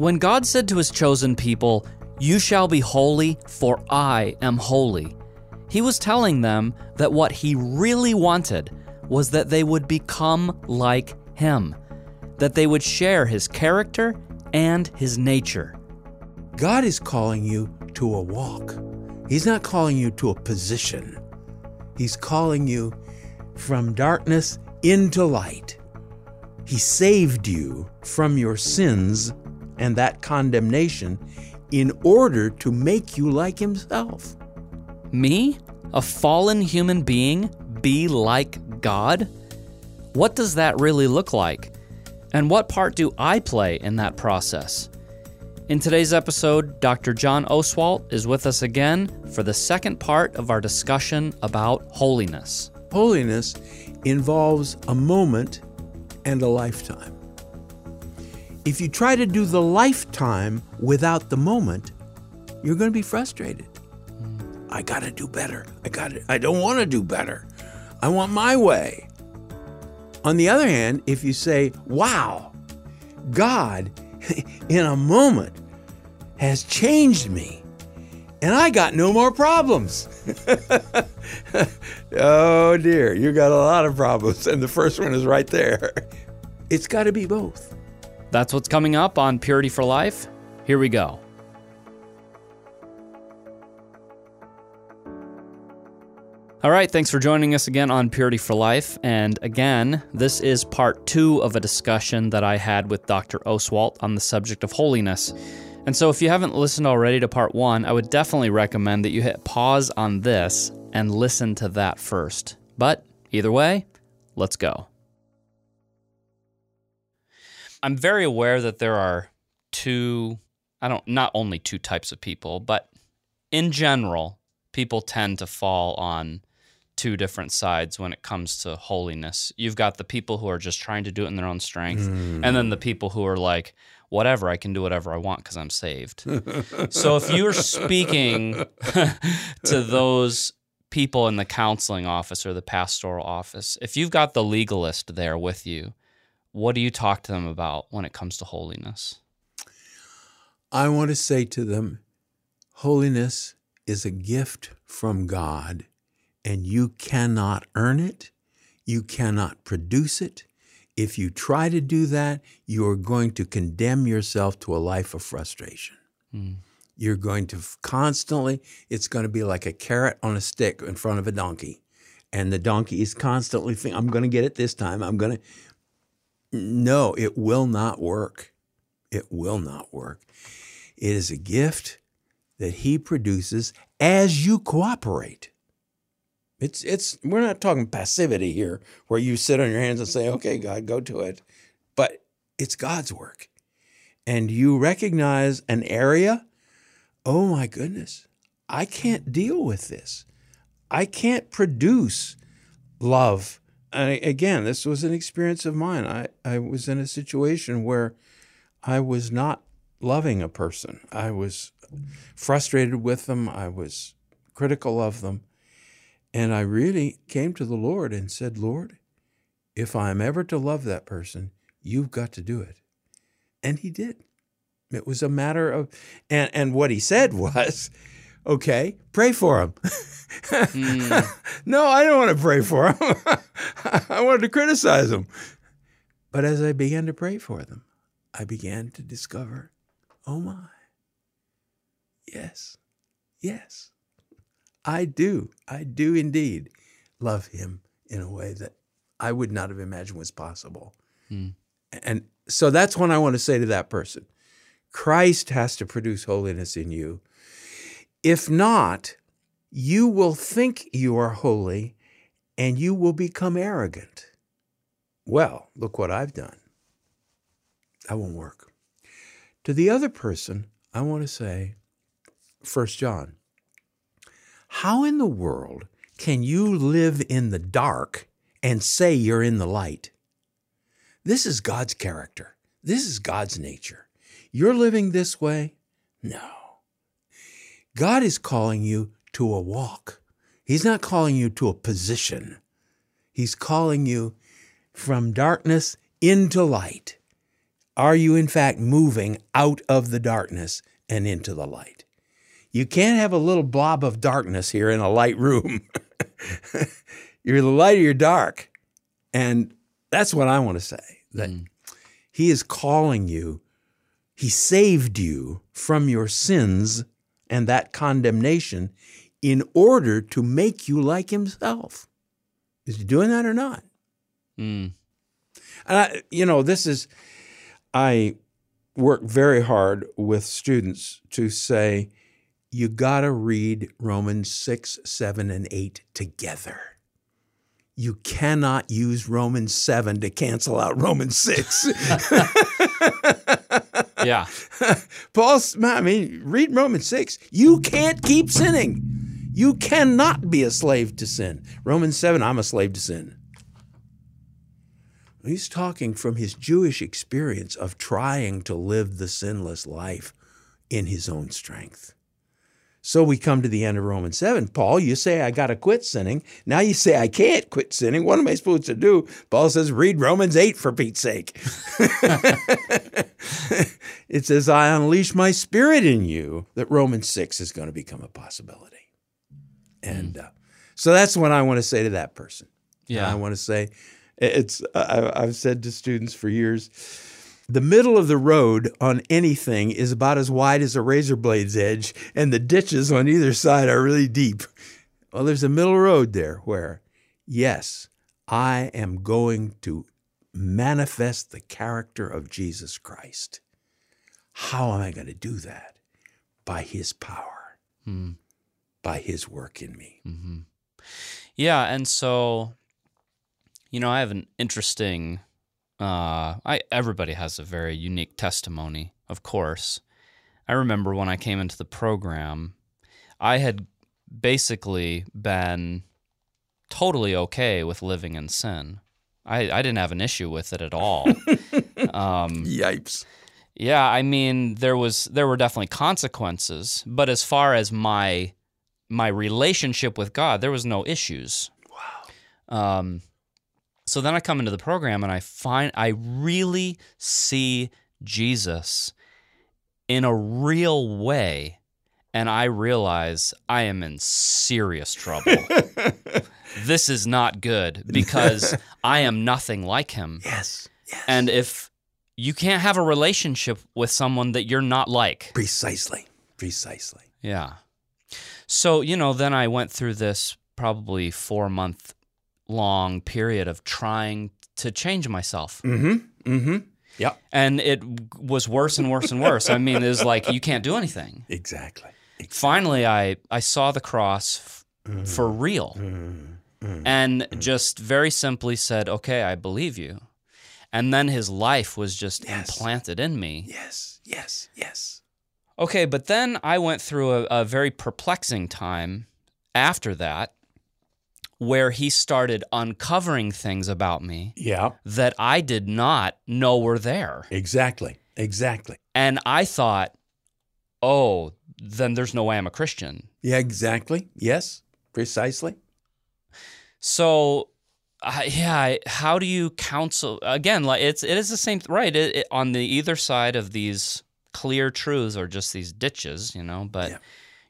When God said to his chosen people, You shall be holy, for I am holy, he was telling them that what he really wanted was that they would become like him, that they would share his character and his nature. God is calling you to a walk. He's not calling you to a position. He's calling you from darkness into light. He saved you from your sins and that condemnation in order to make you like Himself. Me, a fallen human being, be like God? What does that really look like? And what part do I play in that process? In today's episode, Dr. John Oswalt is with us again for the second part of our discussion about holiness. Holiness involves a moment and a lifetime. If you try to do the lifetime without the moment, you're going to be frustrated. Hmm. I got to do better. I got I don't want to do better. I want my way. On the other hand, if you say, "Wow, God in a moment has changed me and I got no more problems. oh dear, you got a lot of problems, and the first one is right there. It's got to be both. That's what's coming up on Purity for Life. Here we go. All right, thanks for joining us again on Purity for Life. And again, this is part two of a discussion that I had with Dr. Oswalt on the subject of holiness. And so, if you haven't listened already to part one, I would definitely recommend that you hit pause on this and listen to that first. But either way, let's go. I'm very aware that there are two, I don't, not only two types of people, but in general, people tend to fall on two different sides when it comes to holiness. You've got the people who are just trying to do it in their own strength, mm. and then the people who are like, whatever, I can do whatever I want because I'm saved. so if you're speaking to those people in the counseling office or the pastoral office, if you've got the legalist there with you, what do you talk to them about when it comes to holiness? I want to say to them, holiness is a gift from God and you cannot earn it, you cannot produce it. If you try to do that, you are going to condemn yourself to a life of frustration. Mm. You're going to constantly, it's going to be like a carrot on a stick in front of a donkey. And the donkey is constantly thinking, I'm going to get it this time. I'm going to. No, it will not work. It will not work. It is a gift that he produces as you cooperate. It's it's we're not talking passivity here where you sit on your hands and say, "Okay, God, go to it." But it's God's work. And you recognize an area, "Oh my goodness, I can't deal with this. I can't produce love." Again, this was an experience of mine. I, I was in a situation where I was not loving a person. I was frustrated with them. I was critical of them. And I really came to the Lord and said, Lord, if I'm ever to love that person, you've got to do it. And he did. It was a matter of, and, and what he said was, okay, pray for him. mm. no, I don't want to pray for him. I wanted to criticize him. But as I began to pray for them, I began to discover, oh my, yes, yes. I do. I do indeed love him in a way that I would not have imagined was possible. Mm. And so that's when I want to say to that person Christ has to produce holiness in you. If not, you will think you are holy and you will become arrogant. Well, look what I've done. That won't work. To the other person, I want to say, First John how in the world can you live in the dark and say you're in the light? This is God's character. This is God's nature. You're living this way? No. God is calling you to a walk. He's not calling you to a position. He's calling you from darkness into light. Are you, in fact, moving out of the darkness and into the light? You can't have a little blob of darkness here in a light room. you're the light or you're dark. And that's what I want to say that mm. He is calling you, He saved you from your sins and that condemnation in order to make you like Himself. Is He doing that or not? Mm. And I, you know, this is, I work very hard with students to say, you got to read Romans 6, 7, and 8 together. You cannot use Romans 7 to cancel out Romans 6. yeah. Paul's, I mean, read Romans 6. You can't keep sinning. You cannot be a slave to sin. Romans 7, I'm a slave to sin. He's talking from his Jewish experience of trying to live the sinless life in his own strength. So we come to the end of Romans 7. Paul, you say I got to quit sinning. Now you say I can't quit sinning. What am I supposed to do? Paul says, read Romans 8 for Pete's sake. it says, I unleash my spirit in you, that Romans 6 is going to become a possibility. And mm. uh, so that's what I want to say to that person. Yeah. I want to say, it's, I, I've said to students for years, the middle of the road on anything is about as wide as a razor blade's edge, and the ditches on either side are really deep. Well, there's a middle road there where, yes, I am going to manifest the character of Jesus Christ. How am I going to do that? By His power, mm. By His work in me. Mm-hmm. Yeah. And so, you know, I have an interesting uh, I everybody has a very unique testimony, of course. I remember when I came into the program, I had basically been totally okay with living in sin. I, I didn't have an issue with it at all. um, Yipes. Yeah, I mean there was there were definitely consequences, but as far as my my relationship with God, there was no issues. Wow. Um, so then I come into the program and I find I really see Jesus in a real way. And I realize I am in serious trouble. this is not good because I am nothing like him. Yes, yes. And if you can't have a relationship with someone that you're not like. Precisely. Precisely. Yeah. So, you know, then I went through this probably four month long period of trying to change myself. Mm-hmm. Mm-hmm. Yeah. And it was worse and worse and worse. I mean, it was like you can't do anything. Exactly. exactly. Finally, I I saw the cross f- mm-hmm. for real, mm-hmm. and mm-hmm. just very simply said, "Okay, I believe you." And then his life was just yes. implanted in me. Yes. Yes. Yes. Okay, but then I went through a, a very perplexing time after that where he started uncovering things about me yeah. that I did not know were there. Exactly. Exactly. And I thought, oh, then there's no way I'm a Christian. Yeah, exactly. Yes, precisely. So, uh, yeah, how do you counsel again? Like it's it is the same, right? It, it, on the either side of these clear truths or just these ditches, you know. But yeah.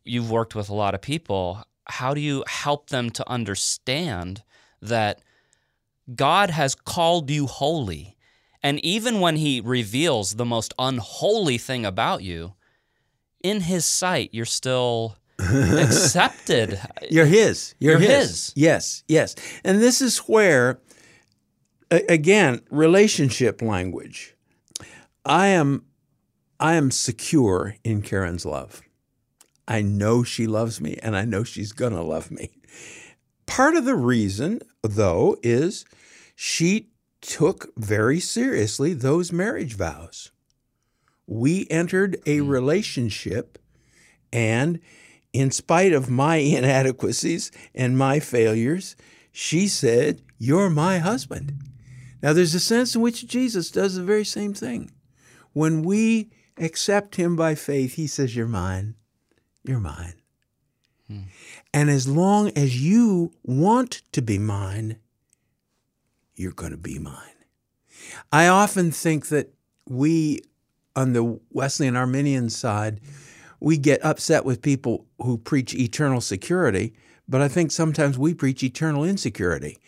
you've worked with a lot of people how do you help them to understand that God has called you holy? And even when He reveals the most unholy thing about you, in His sight, you're still accepted. You're His. You're, you're his. his. Yes, yes. And this is where, again, relationship language. I am, I am secure in Karen's love. I know she loves me and I know she's going to love me. Part of the reason, though, is she took very seriously those marriage vows. We entered a hmm. relationship, and in spite of my inadequacies and my failures, she said, You're my husband. Now, there's a sense in which Jesus does the very same thing. When we accept him by faith, he says, You're mine you're mine. Hmm. And as long as you want to be mine, you're going to be mine. I often think that we on the Wesleyan Arminian side, we get upset with people who preach eternal security, but I think sometimes we preach eternal insecurity.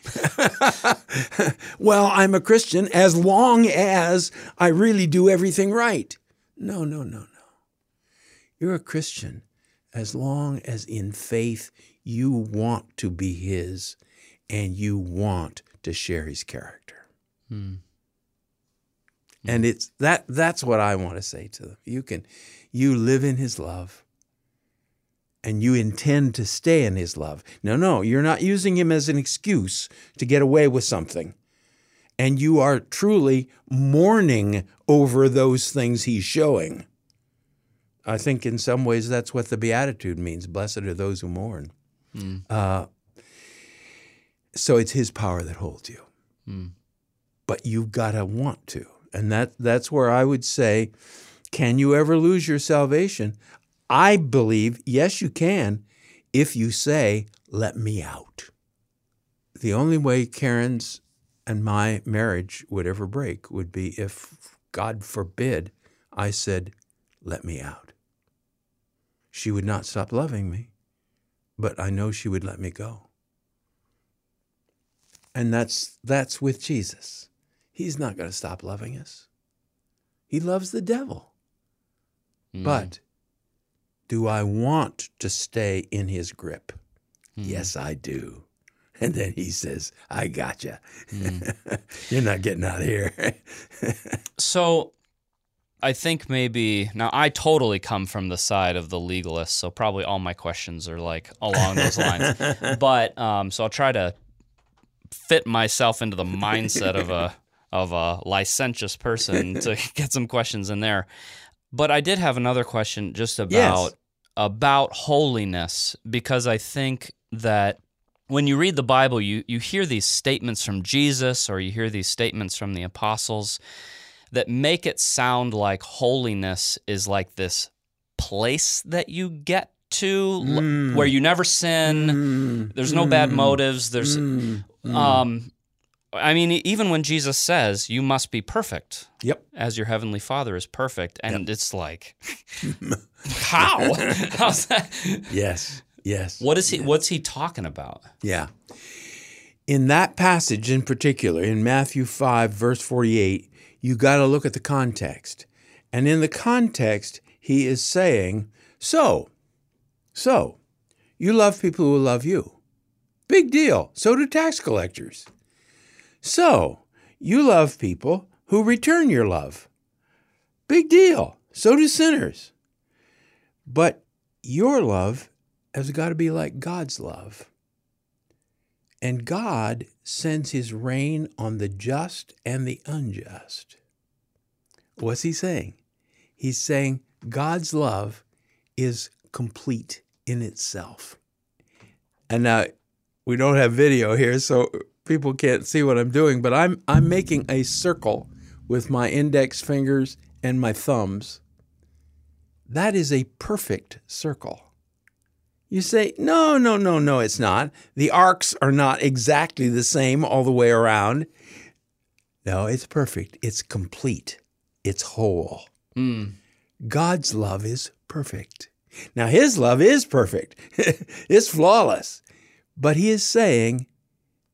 well, I'm a Christian as long as I really do everything right. No, no, no, no. You're a Christian as long as in faith you want to be His and you want to share His character. Hmm. And it's that that's what I want to say to them. You can you live in his love and you intend to stay in his love. No, no, you're not using him as an excuse to get away with something. And you are truly mourning over those things he's showing. I think in some ways that's what the Beatitude means. Blessed are those who mourn. Mm. Uh, so it's his power that holds you. Mm. But you've got to want to. And that that's where I would say, can you ever lose your salvation? I believe, yes, you can, if you say, let me out. The only way Karen's and my marriage would ever break would be if, God forbid, I said, let me out. She would not stop loving me, but I know she would let me go. And that's, that's with Jesus. He's not going to stop loving us. He loves the devil. Mm. But do I want to stay in his grip? Mm. Yes, I do. And then he says, I got you. Mm. You're not getting out of here. so I think maybe now I totally come from the side of the legalist, so probably all my questions are like along those lines. but um, so I'll try to fit myself into the mindset of a of a licentious person to get some questions in there. But I did have another question just about yes. about holiness because I think that when you read the Bible, you you hear these statements from Jesus or you hear these statements from the apostles that make it sound like holiness is like this place that you get to mm. where you never sin. Mm. There's no mm. bad motives. There's mm. Um I mean, even when Jesus says, you must be perfect. Yep. As your heavenly father is perfect. And yep. it's like, how? How's that? Yes. Yes. What is he yes. what's he talking about? Yeah. In that passage in particular, in Matthew 5, verse 48, you got to look at the context. And in the context, he is saying, So, so, you love people who love you. Big deal. So do tax collectors. So, you love people who return your love. Big deal. So do sinners. But your love has got to be like God's love. And God sends his rain on the just and the unjust. What's he saying? He's saying God's love is complete in itself. And now we don't have video here, so people can't see what I'm doing, but I'm I'm making a circle with my index fingers and my thumbs. That is a perfect circle. You say, no, no, no, no, it's not. The arcs are not exactly the same all the way around. No, it's perfect. It's complete. It's whole. Mm. God's love is perfect. Now, His love is perfect, it's flawless. But He is saying,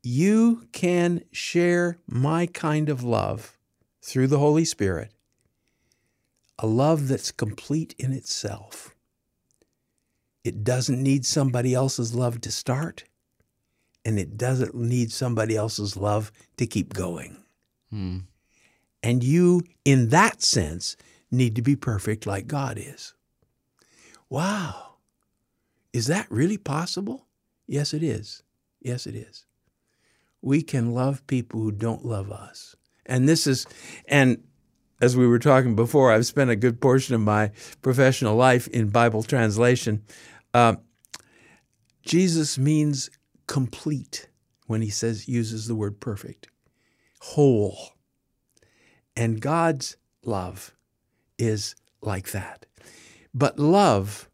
you can share my kind of love through the Holy Spirit, a love that's complete in itself. It doesn't need somebody else's love to start, and it doesn't need somebody else's love to keep going. Hmm. And you, in that sense, need to be perfect like God is. Wow. Is that really possible? Yes, it is. Yes, it is we can love people who don't love us. And this is, and as we were talking before, I've spent a good portion of my professional life in Bible translation. Uh, Jesus means complete when he says uses the word perfect, whole. And God's love is like that. But love,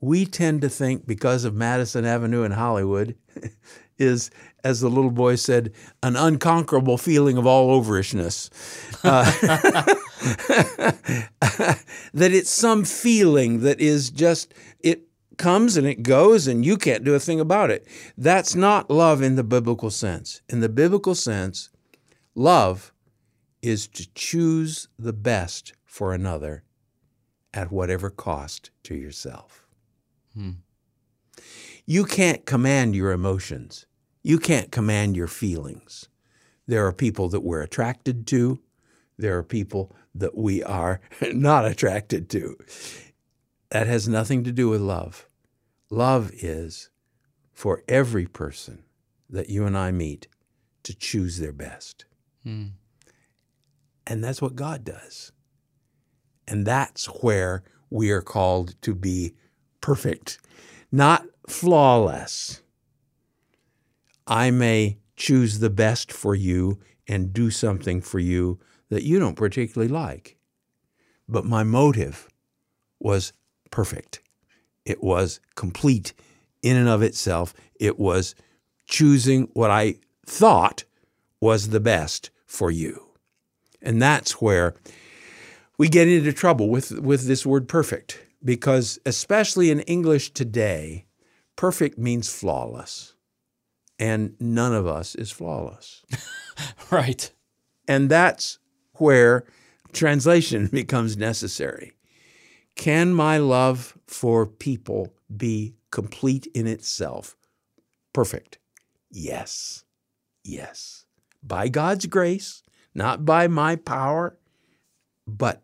we tend to think because of Madison Avenue in Hollywood is, as the little boy said, an unconquerable feeling of all overishness. Uh, that it's some feeling that is just, it comes and it goes and you can't do a thing about it. That's not love in the biblical sense. In the biblical sense, love is to choose the best for another at whatever cost to yourself. Hmm. You can't command your emotions. You can't command your feelings. There are people that we're attracted to. There are people that we are not attracted to. That has nothing to do with love. Love is for every person that you and I meet to choose their best. Hmm. And that's what God does. And that's where we are called to be perfect, not flawless. I may choose the best for you and do something for you that you don't particularly like. But my motive was perfect. It was complete in and of itself. It was choosing what I thought was the best for you. And that's where we get into trouble with, with this word perfect, because especially in English today, perfect means flawless. And none of us is flawless. right. And that's where translation becomes necessary. Can my love for people be complete in itself? Perfect. Yes. Yes. By God's grace, not by my power, but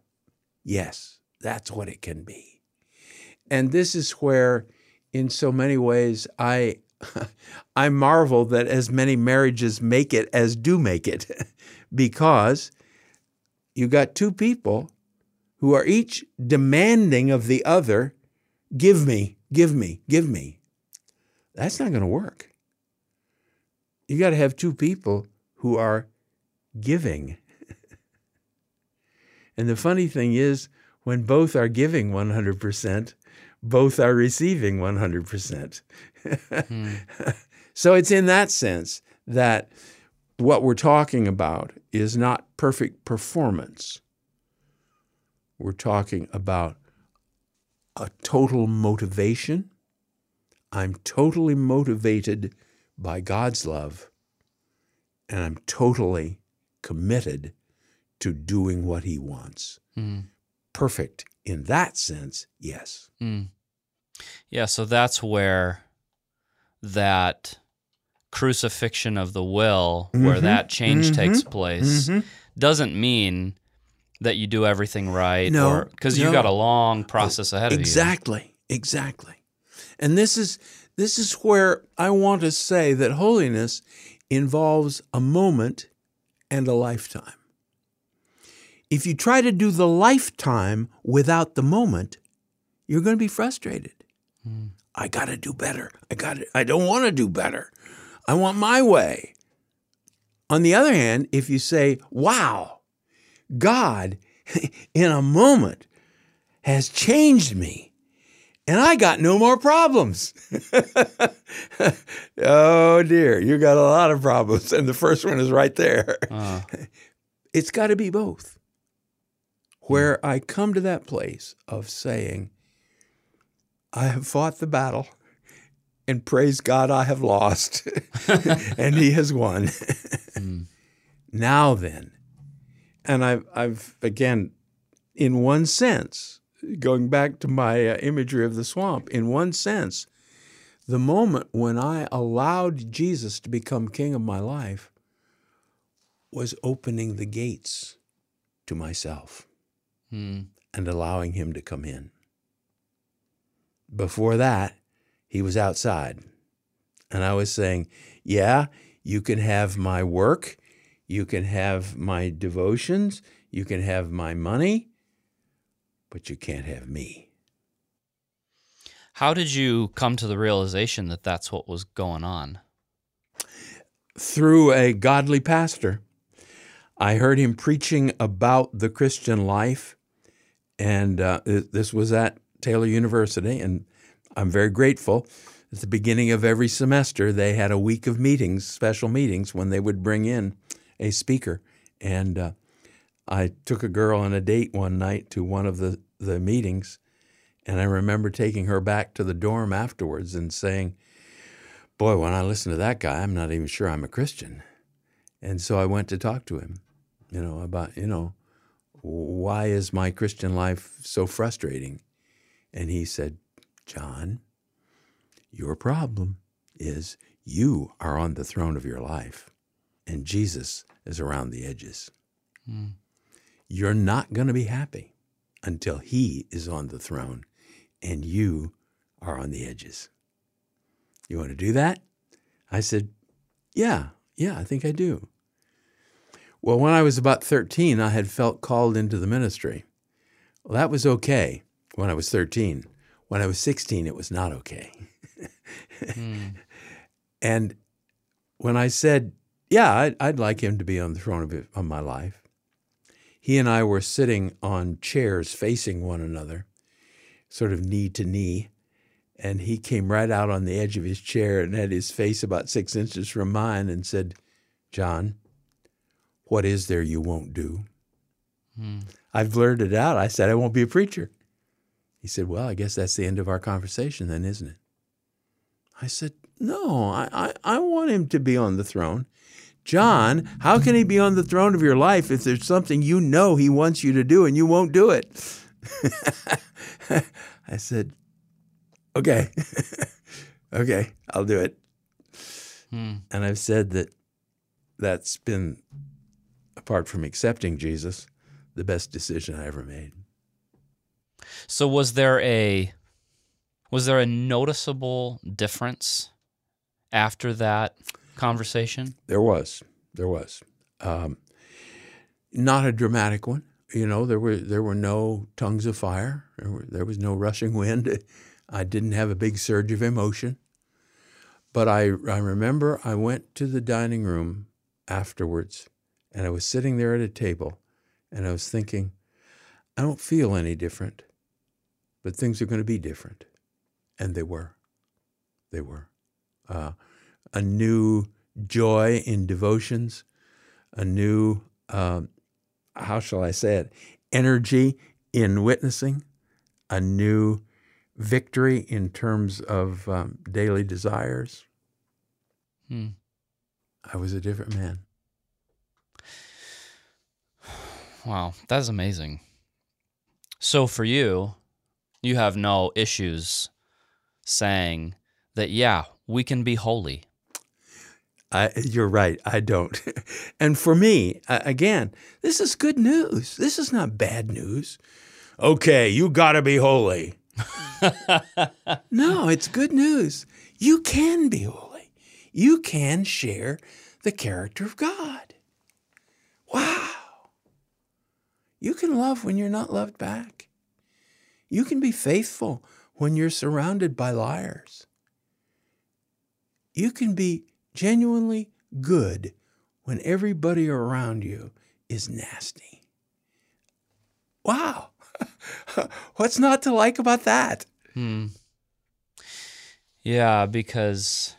yes, that's what it can be. And this is where, in so many ways, I I marvel that as many marriages make it as do make it, because you got two people who are each demanding of the other, give me, give me, give me. That's not going to work. You got to have two people who are giving. and the funny thing is, when both are giving 100%, both are receiving 100%. hmm. So it's in that sense that what we're talking about is not perfect performance. We're talking about a total motivation. I'm totally motivated by God's love, and I'm totally committed to doing what He wants. Mm. Perfect in that sense, yes. Mm. Yeah, so that's where that crucifixion of the will, mm-hmm. where that change mm-hmm. takes place, mm-hmm. doesn't mean that you do everything right. No, because no. you've got a long process ahead exactly, of you. Exactly, exactly. And this is this is where I want to say that holiness involves a moment and a lifetime. If you try to do the lifetime without the moment, you're going to be frustrated. Mm. I got to do better. I got to, I don't want to do better. I want my way. On the other hand, if you say, wow, God in a moment has changed me and I got no more problems. oh dear, you got a lot of problems. And the first one is right there. Uh. It's got to be both. Where I come to that place of saying, I have fought the battle and praise God I have lost and he has won. mm. Now then, and I've, I've again, in one sense, going back to my uh, imagery of the swamp, in one sense, the moment when I allowed Jesus to become king of my life was opening the gates to myself mm. and allowing him to come in. Before that, he was outside. And I was saying, Yeah, you can have my work, you can have my devotions, you can have my money, but you can't have me. How did you come to the realization that that's what was going on? Through a godly pastor. I heard him preaching about the Christian life, and uh, this was at Taylor University, and I'm very grateful at the beginning of every semester, they had a week of meetings, special meetings, when they would bring in a speaker. And uh, I took a girl on a date one night to one of the, the meetings, and I remember taking her back to the dorm afterwards and saying, Boy, when I listen to that guy, I'm not even sure I'm a Christian. And so I went to talk to him, you know, about, you know, why is my Christian life so frustrating? And he said, John, your problem is you are on the throne of your life and Jesus is around the edges. Mm. You're not going to be happy until he is on the throne and you are on the edges. You want to do that? I said, Yeah, yeah, I think I do. Well, when I was about 13, I had felt called into the ministry. Well, that was okay when I was 13. When I was 16, it was not okay. mm. And when I said, Yeah, I'd, I'd, like him to be on the throne of, of my life, he and I were sitting on chairs facing one another, sort of knee to knee. And he came right out on the edge of his chair and had his face about six inches from mine and said, John, what is there you won't do? Hmm. I blurted it out. I said, I won't be a preacher. He said, Well, I guess that's the end of our conversation, then, isn't it? I said, No, I, I, I want him to be on the throne. John, how can he be on the throne of your life if there's something you know he wants you to do and you won't do it? I said, Okay, okay, I'll do it. Hmm. And I've said that that's been apart from accepting Jesus, the best decision I ever made. So was there a was there a noticeable difference after that conversation? There was. There was. Um, not a dramatic one. You know, there were there were no tongues of fire. There, were, there was no rushing wind. I didn't have a big surge of emotion. But I, I remember I went to the dining room afterwards and I was sitting there at a table and I was thinking, I don't feel any different, but things are going to be different. And they were. They were. Uh, a new joy in devotions, a new, uh, how shall I say it, energy in witnessing, a new victory in terms of um, daily desires. Hmm. I was a different man. Wow, that's amazing. So for you, you have no issues saying that, yeah, we can be holy. I, you're right. I don't. and for me, again, this is good news. This is not bad news. Okay, you got to be holy. no, it's good news. You can be holy. You can share the character of God. Wow. You can love when you're not loved back. You can be faithful when you're surrounded by liars. You can be genuinely good when everybody around you is nasty. Wow. What's not to like about that? Hmm. Yeah, because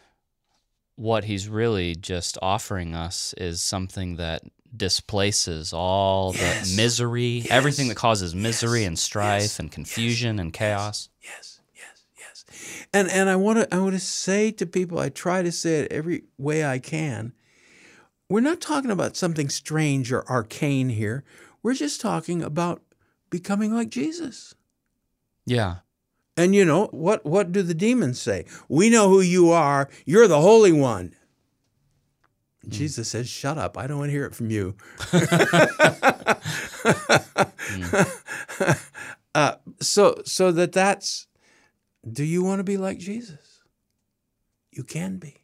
what he's really just offering us is something that displaces all yes. the misery, yes. everything that causes misery yes. and strife and confusion and chaos. Yes, yes, yes. And and I want to I want to say to people, I try to say it every way I can. We're not talking about something strange or arcane here. We're just talking about becoming like Jesus. Yeah. And you know, what what do the demons say? We know who you are. You're the holy one. Mm. Jesus says, "Shut up! I don't want to hear it from you." mm. uh, so, so that that's. Do you want to be like Jesus? You can be.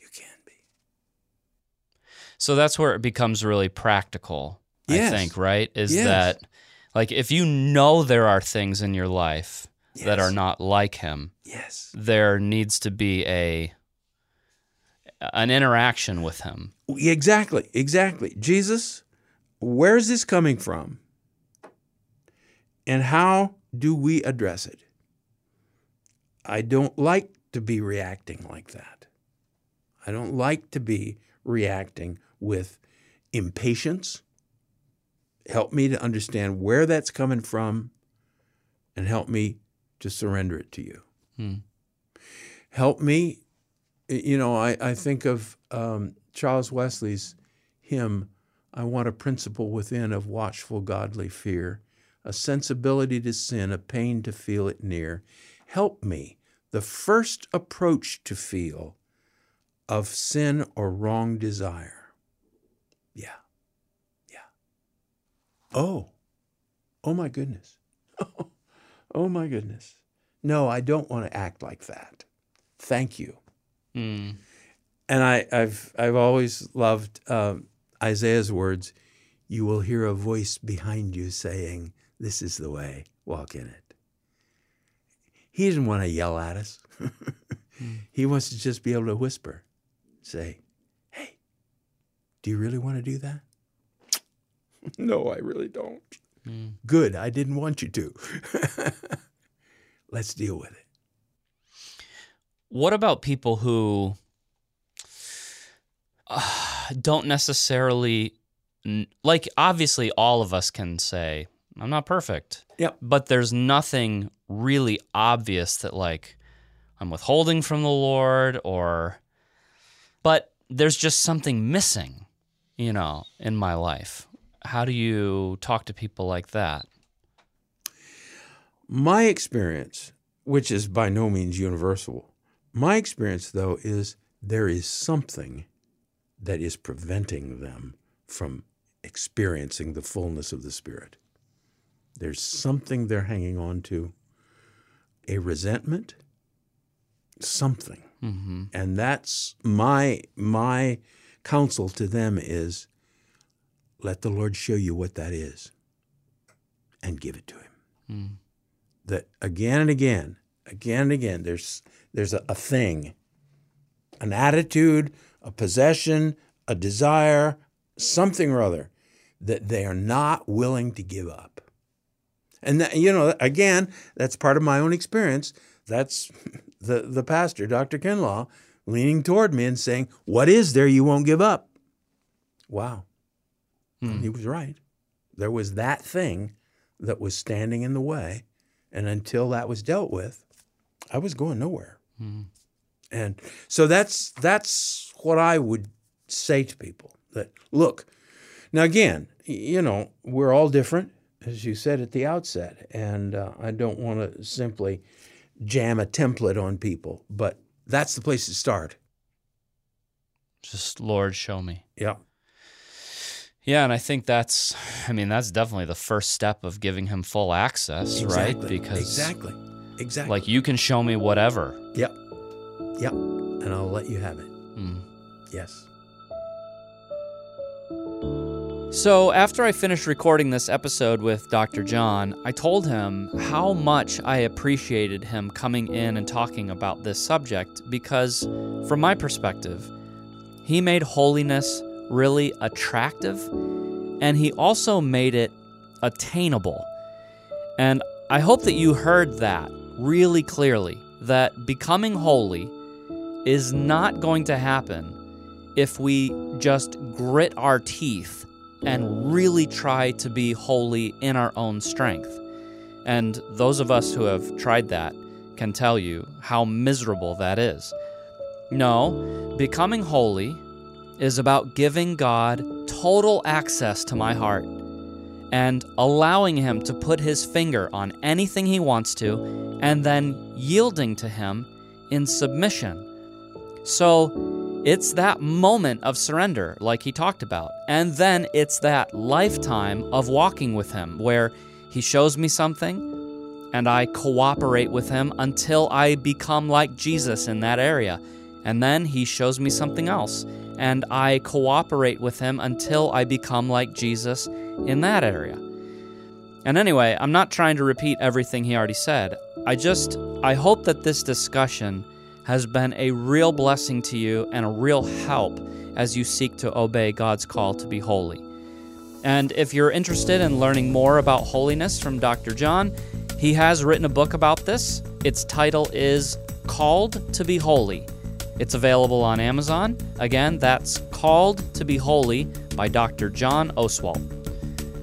You can be. So that's where it becomes really practical. Yes. I think, right? Is yes. that like if you know there are things in your life yes. that are not like Him? Yes. There needs to be a an interaction with him. Exactly, exactly. Jesus, where is this coming from? And how do we address it? I don't like to be reacting like that. I don't like to be reacting with impatience. Help me to understand where that's coming from and help me to surrender it to you. Hmm. Help me, you know, I, I think of um, Charles Wesley's hymn, I want a principle within of watchful godly fear, a sensibility to sin, a pain to feel it near. Help me, the first approach to feel of sin or wrong desire. Yeah. Yeah. Oh. Oh my goodness. oh my goodness. No, I don't want to act like that. Thank you. Hmm. And I, have I've always loved um, Isaiah's words. You will hear a voice behind you saying, "This is the way. Walk in it." He doesn't want to yell at us. Hmm. He wants to just be able to whisper, say, "Hey, do you really want to do that?" no, I really don't. Hmm. Good. I didn't want you to. Let's deal with it. What about people who uh, don't necessarily like? Obviously, all of us can say, "I'm not perfect." Yep. But there's nothing really obvious that like I'm withholding from the Lord, or but there's just something missing, you know, in my life. How do you talk to people like that? My experience, which is by no means universal, my experience though is there is something that is preventing them from experiencing the fullness of the Spirit. There's something they're hanging on to, a resentment, something. Mm-hmm. And that's my my counsel to them is let the Lord show you what that is and give it to him Mm. that again and again, again and again, there's there's a, a thing, an attitude, a possession, a desire, something or other that they are not willing to give up. And that, you know, again, that's part of my own experience. That's the the pastor, Dr. Kinlaw, leaning toward me and saying, "What is there you won't give up?" Wow, Hmm. he was right. There was that thing that was standing in the way. And until that was dealt with, I was going nowhere. Mhm. And so that's that's what I would say to people that look. Now again, you know, we're all different as you said at the outset, and uh, I don't want to simply jam a template on people, but that's the place to start. Just Lord, show me. Yeah. Yeah, and I think that's, I mean, that's definitely the first step of giving him full access, right? Exactly. Because, exactly. Exactly. like, you can show me whatever. Yep. Yep. And I'll let you have it. Mm. Yes. So, after I finished recording this episode with Dr. John, I told him how much I appreciated him coming in and talking about this subject because, from my perspective, he made holiness really attractive and he also made it attainable. And I hope that you heard that really clearly that becoming holy is not going to happen if we just grit our teeth and really try to be holy in our own strength. And those of us who have tried that can tell you how miserable that is. No, becoming holy is about giving God total access to my heart and allowing Him to put His finger on anything He wants to and then yielding to Him in submission. So it's that moment of surrender, like He talked about. And then it's that lifetime of walking with Him where He shows me something and I cooperate with Him until I become like Jesus in that area. And then He shows me something else and I cooperate with Him until I become like Jesus in that area. And anyway, I'm not trying to repeat everything he already said. I just I hope that this discussion has been a real blessing to you and a real help as you seek to obey God's call to be holy. And if you're interested in learning more about holiness from Dr. John, he has written a book about this. Its title is Called to Be Holy. It's available on Amazon. Again, that's Called to Be Holy by Dr. John Oswalt.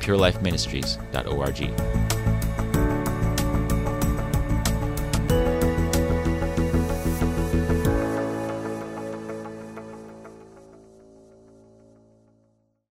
purelifeministries.org.